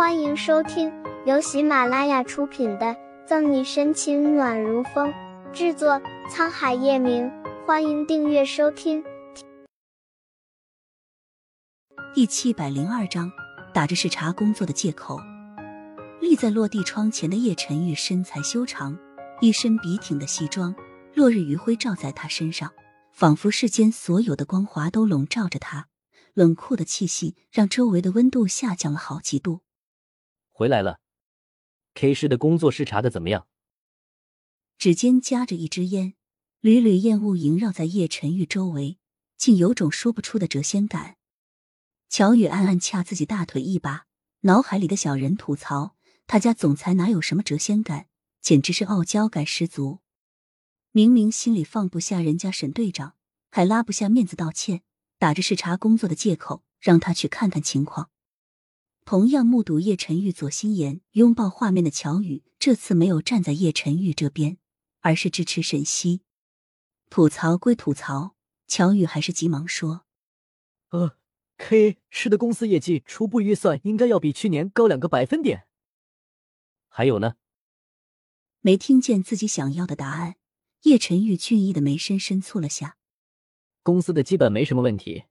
欢迎收听由喜马拉雅出品的《赠你深情暖如风》，制作沧海夜明。欢迎订阅收听。第七百零二章，打着视察工作的借口，立在落地窗前的叶晨玉身材修长，一身笔挺的西装，落日余晖照在他身上，仿佛世间所有的光华都笼罩着他。冷酷的气息让周围的温度下降了好几度。回来了，K 市的工作视察的怎么样？指尖夹着一支烟，缕缕烟雾萦绕在叶晨玉周围，竟有种说不出的谪仙感。乔宇暗暗掐自己大腿一把，脑海里的小人吐槽：他家总裁哪有什么谪仙感，简直是傲娇感十足。明明心里放不下人家沈队长，还拉不下面子道歉。打着视察工作的借口，让他去看看情况。同样目睹叶晨玉左心言拥抱画面的乔宇，这次没有站在叶晨玉这边，而是支持沈西。吐槽归吐槽，乔宇还是急忙说：“呃，K 市的公司业绩初步预算应该要比去年高两个百分点。还有呢？”没听见自己想要的答案，叶晨玉俊逸的眉深深蹙了下。公司的基本没什么问题，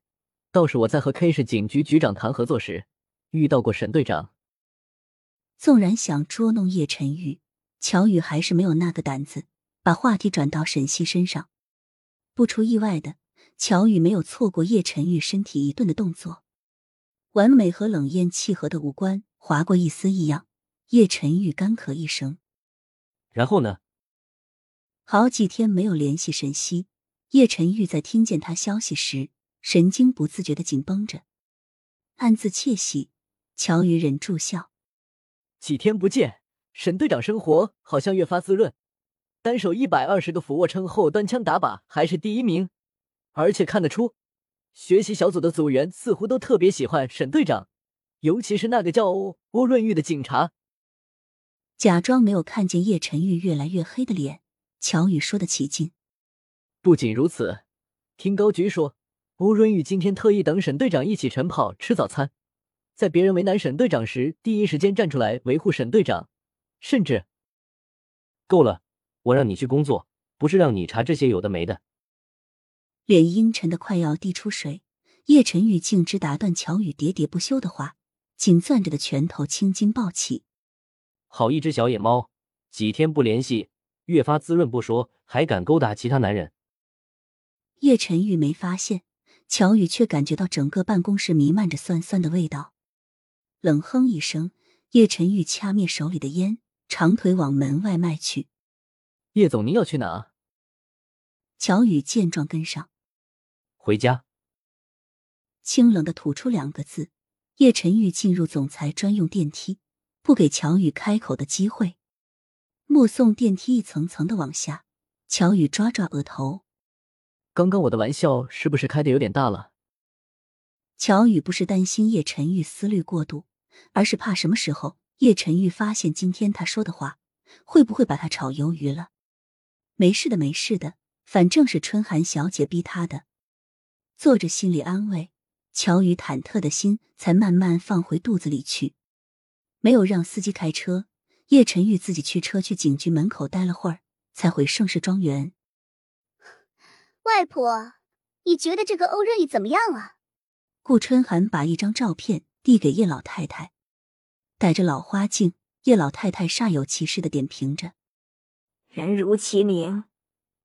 倒是我在和 K 市警局局长谈合作时遇到过沈队长。纵然想捉弄叶晨玉，乔宇还是没有那个胆子，把话题转到沈西身上。不出意外的，乔宇没有错过叶晨玉身体一顿的动作，完美和冷艳契合的五官划过一丝异样。叶晨玉干咳一声，然后呢？好几天没有联系沈西。叶晨玉在听见他消息时，神经不自觉的紧绷着，暗自窃喜。乔宇忍住笑：几天不见，沈队长生活好像越发滋润。单手一百二十个俯卧撑后端枪打靶还是第一名，而且看得出，学习小组的组员似乎都特别喜欢沈队长，尤其是那个叫欧欧润玉的警察。假装没有看见叶晨玉越来越黑的脸，乔宇说的起劲。不仅如此，听高局说，欧润玉今天特意等沈队长一起晨跑吃早餐，在别人为难沈队长时，第一时间站出来维护沈队长，甚至够了，我让你去工作，不是让你查这些有的没的。脸阴沉的快要滴出水，叶晨玉径直打断乔宇喋喋不休的话，紧攥着的拳头青筋暴起。好一只小野猫，几天不联系，越发滋润不说，还敢勾搭其他男人。叶晨玉没发现，乔宇却感觉到整个办公室弥漫着酸酸的味道。冷哼一声，叶晨玉掐灭手里的烟，长腿往门外迈去。叶总，您要去哪？乔宇见状跟上。回家。清冷的吐出两个字。叶晨玉进入总裁专用电梯，不给乔宇开口的机会。目送电梯一层层的往下，乔宇抓抓额头。刚刚我的玩笑是不是开的有点大了？乔宇不是担心叶晨玉思虑过度，而是怕什么时候叶晨玉发现今天他说的话，会不会把他炒鱿鱼了？没事的，没事的，反正是春寒小姐逼他的。做着心理安慰，乔宇忐忑的心才慢慢放回肚子里去。没有让司机开车，叶晨玉自己驱车去警局门口待了会儿，才回盛世庄园。外婆，你觉得这个欧润玉怎么样啊？顾春寒把一张照片递给叶老太太，戴着老花镜，叶老太太煞有其事的点评着：“人如其名，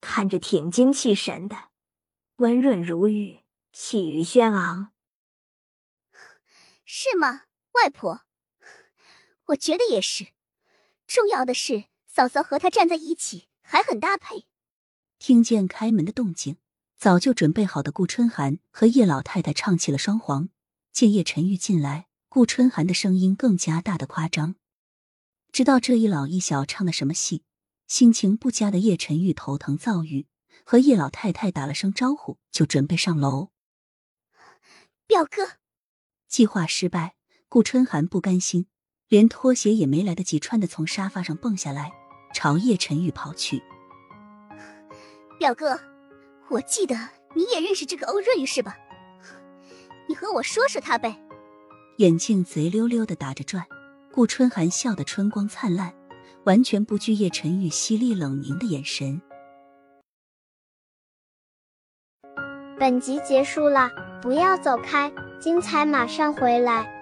看着挺精气神的，温润如玉，气宇轩昂，是吗？外婆，我觉得也是。重要的是，嫂嫂和他站在一起还很搭配。”听见开门的动静，早就准备好的顾春寒和叶老太太唱起了双簧。见叶晨玉进来，顾春寒的声音更加大的夸张。知道这一老一小唱的什么戏，心情不佳的叶晨玉头疼躁郁，和叶老太太打了声招呼，就准备上楼。表哥，计划失败，顾春寒不甘心，连拖鞋也没来得及穿的，从沙发上蹦下来，朝叶晨玉跑去。表哥，我记得你也认识这个欧润玉是吧？你和我说说他呗。眼镜贼溜溜的打着转，顾春寒笑得春光灿烂，完全不惧叶晨玉犀利冷凝的眼神。本集结束了，不要走开，精彩马上回来。